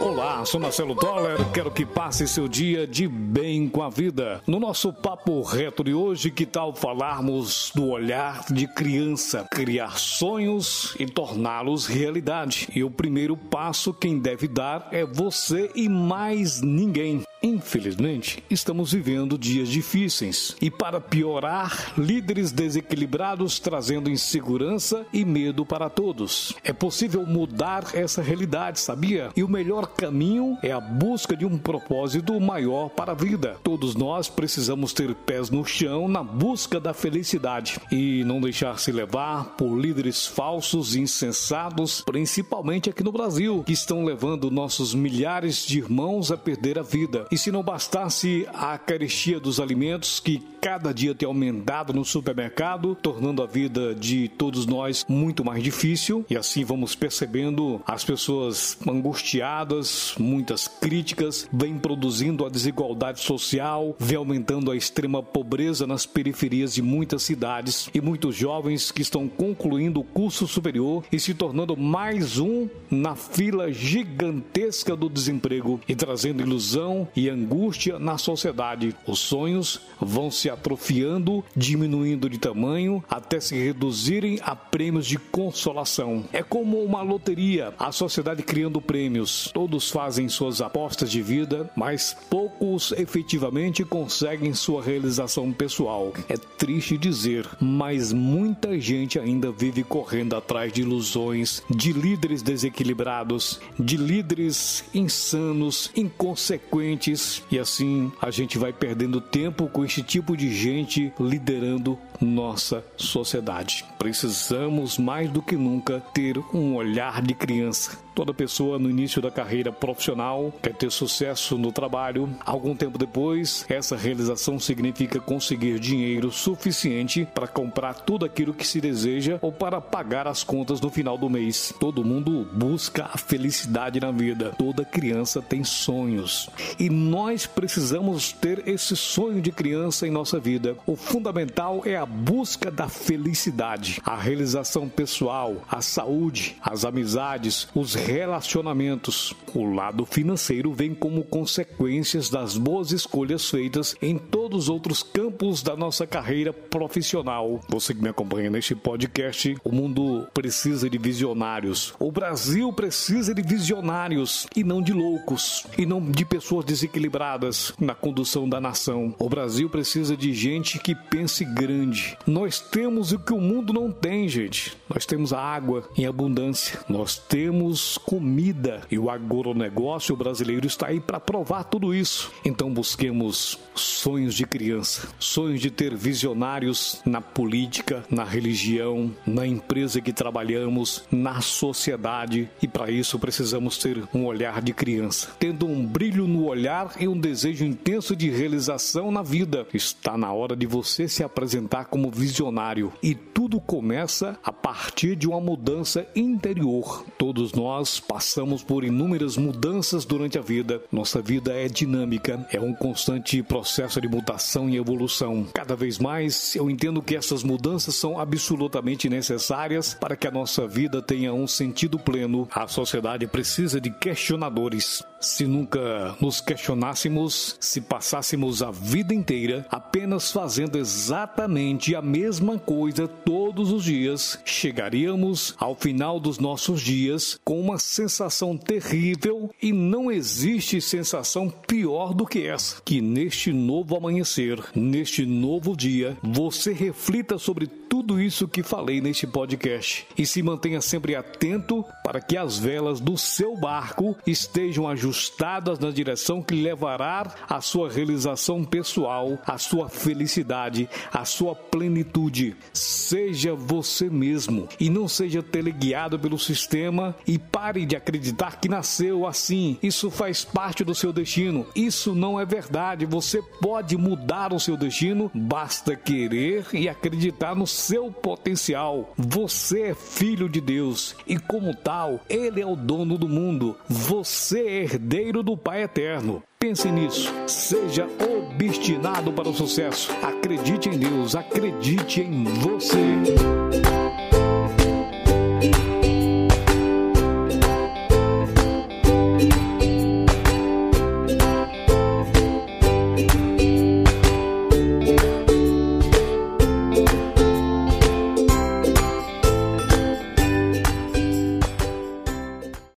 Olá, sou Marcelo Toller, quero que passe seu dia de bem com a vida. No nosso papo reto de hoje, que tal falarmos do olhar de criança, criar sonhos e torná-los realidade? E o primeiro passo quem deve dar é você e mais ninguém. Infelizmente, estamos vivendo dias difíceis e, para piorar, líderes desequilibrados trazendo insegurança e medo para todos. É possível mudar essa realidade, sabia? E o melhor caminho é a busca de um propósito maior para a vida. Todos nós precisamos ter pés no chão na busca da felicidade e não deixar se levar por líderes falsos e insensados, principalmente aqui no Brasil, que estão levando nossos milhares de irmãos a perder a vida e se não bastasse a carestia dos alimentos que cada dia tem aumentado no supermercado, tornando a vida de todos nós muito mais difícil, e assim vamos percebendo as pessoas angustiadas, muitas críticas, vem produzindo a desigualdade social, vem aumentando a extrema pobreza nas periferias de muitas cidades e muitos jovens que estão concluindo o curso superior e se tornando mais um na fila gigantesca do desemprego e trazendo ilusão e angústia na sociedade. Os sonhos vão se atrofiando, diminuindo de tamanho até se reduzirem a prêmios de consolação. É como uma loteria, a sociedade criando prêmios. Todos fazem suas apostas de vida, mas poucos efetivamente conseguem sua realização pessoal. É triste dizer, mas muita gente ainda vive correndo atrás de ilusões, de líderes desequilibrados, de líderes insanos, inconsequentes, e assim a gente vai perdendo tempo com este tipo de gente liderando nossa sociedade. Precisamos mais do que nunca ter um olhar de criança Toda pessoa no início da carreira profissional quer ter sucesso no trabalho. Algum tempo depois, essa realização significa conseguir dinheiro suficiente para comprar tudo aquilo que se deseja ou para pagar as contas no final do mês. Todo mundo busca a felicidade na vida. Toda criança tem sonhos. E nós precisamos ter esse sonho de criança em nossa vida. O fundamental é a busca da felicidade, a realização pessoal, a saúde, as amizades, os relacionamentos. O lado financeiro vem como consequências das boas escolhas feitas em todos os outros campos da nossa carreira profissional. Você que me acompanha neste podcast, o mundo precisa de visionários. O Brasil precisa de visionários e não de loucos e não de pessoas desequilibradas na condução da nação. O Brasil precisa de gente que pense grande. Nós temos o que o mundo não tem, gente. Nós temos a água em abundância. Nós temos comida e o agronegócio brasileiro está aí para provar tudo isso. Então busquemos sonhos de criança, sonhos de ter visionários na política, na religião, na empresa que trabalhamos, na sociedade e para isso precisamos ter um olhar de criança, tendo um brilho no olhar e um desejo intenso de realização na vida. Está na hora de você se apresentar como visionário e tudo começa a partir de uma mudança interior. Todos nós passamos por inúmeras mudanças durante a vida. Nossa vida é dinâmica, é um constante processo de mutação e evolução. Cada vez mais eu entendo que essas mudanças são absolutamente necessárias para que a nossa vida tenha um sentido pleno. A sociedade precisa de questionadores. Se nunca nos questionássemos, se passássemos a vida inteira apenas fazendo exatamente a mesma coisa todos os dias, chegaríamos ao final dos nossos dias com uma sensação terrível e não existe sensação pior do que essa. Que neste novo amanhecer, neste novo dia, você reflita sobre tudo isso que falei neste podcast e se mantenha sempre atento para que as velas do seu barco estejam ajustadas na direção que levará à sua realização pessoal, à sua felicidade, à sua plenitude. Seja você mesmo e não seja teleguiado pelo sistema e pare de acreditar que nasceu assim. Isso faz parte do seu destino. Isso não é verdade. Você pode mudar o seu destino, basta querer e acreditar no seu potencial. Você é filho de Deus e, como tal, Ele é o dono do mundo. Você é herdeiro do Pai Eterno. Pense nisso. Seja obstinado para o sucesso. Acredite em Deus. Acredite em você.